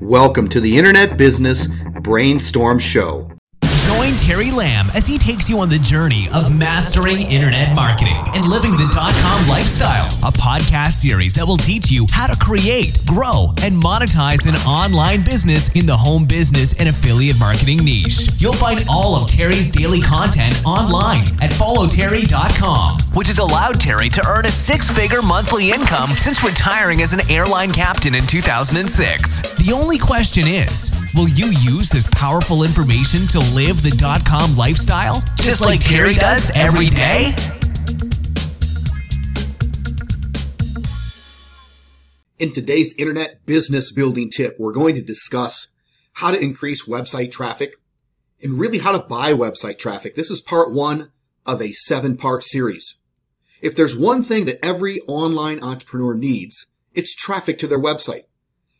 Welcome to the Internet Business Brainstorm Show. Join Terry Lamb as he takes you on the journey of mastering internet marketing and living the dot com lifestyle. A podcast series that will teach you how to create, grow, and monetize an online business in the home business and affiliate marketing niche. You'll find all of Terry's daily content online at followterry.com, which has allowed Terry to earn a six figure monthly income since retiring as an airline captain in 2006. The only question is will you use this powerful information to live the dot com lifestyle just like Terry does every day? In today's internet business building tip, we're going to discuss how to increase website traffic and really how to buy website traffic. This is part one of a seven part series. If there's one thing that every online entrepreneur needs, it's traffic to their website.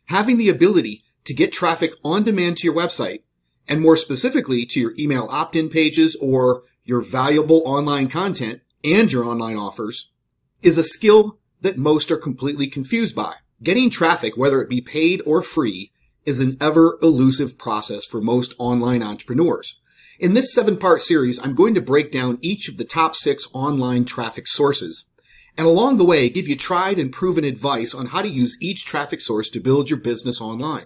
Having the ability to get traffic on demand to your website and more specifically to your email opt-in pages or your valuable online content and your online offers is a skill that most are completely confused by. Getting traffic, whether it be paid or free, is an ever elusive process for most online entrepreneurs. In this seven part series, I'm going to break down each of the top six online traffic sources. And along the way, give you tried and proven advice on how to use each traffic source to build your business online.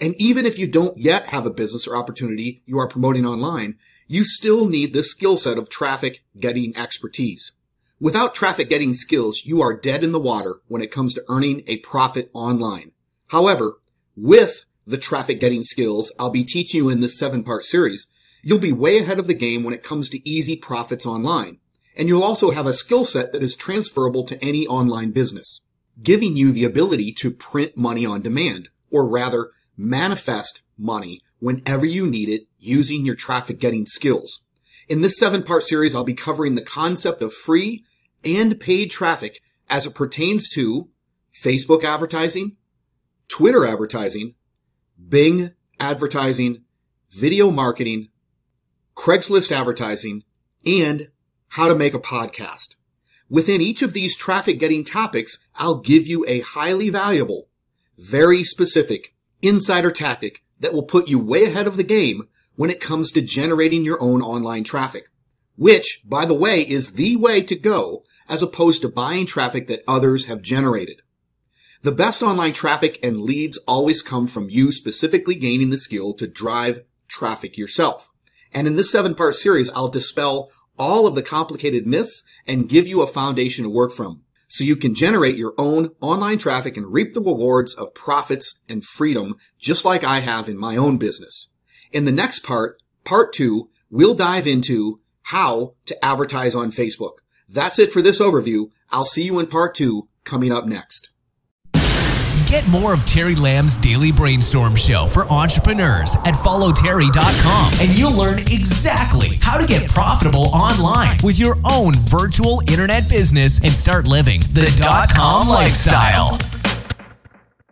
And even if you don't yet have a business or opportunity you are promoting online, you still need this skill set of traffic getting expertise. Without traffic getting skills, you are dead in the water when it comes to earning a profit online. However, with the traffic getting skills I'll be teaching you in this seven part series, you'll be way ahead of the game when it comes to easy profits online. And you'll also have a skill set that is transferable to any online business, giving you the ability to print money on demand, or rather manifest money whenever you need it using your traffic getting skills. In this seven part series, I'll be covering the concept of free and paid traffic as it pertains to Facebook advertising, Twitter advertising, Bing advertising, video marketing, Craigslist advertising, and how to make a podcast. Within each of these traffic getting topics, I'll give you a highly valuable, very specific insider tactic that will put you way ahead of the game when it comes to generating your own online traffic. Which, by the way, is the way to go as opposed to buying traffic that others have generated. The best online traffic and leads always come from you specifically gaining the skill to drive traffic yourself. And in this seven part series, I'll dispel all of the complicated myths and give you a foundation to work from so you can generate your own online traffic and reap the rewards of profits and freedom just like I have in my own business. In the next part, part two, we'll dive into how to advertise on Facebook. That's it for this overview. I'll see you in part two coming up next. Get more of Terry Lamb's daily brainstorm show for entrepreneurs at followterry.com and you'll learn exactly how to get profitable online with your own virtual internet business and start living the dot com lifestyle.